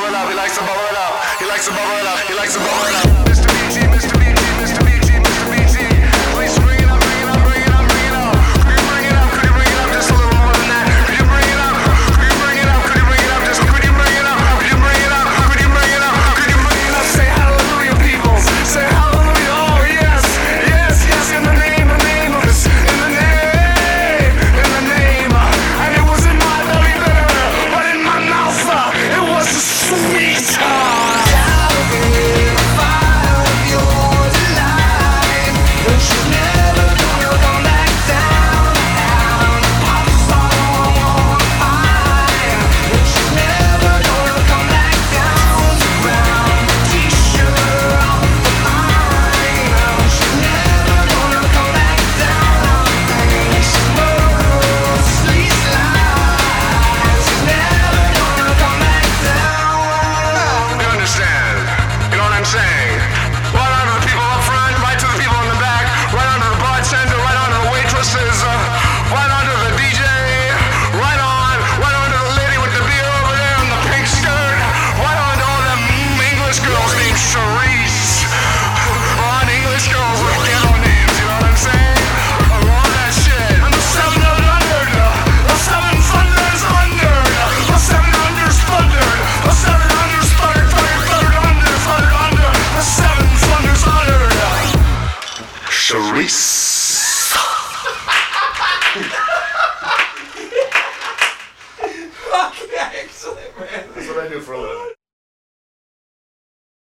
bubble up, he likes to bubble it up, he likes to bubble it up, he likes to bubble it up. Mr. BT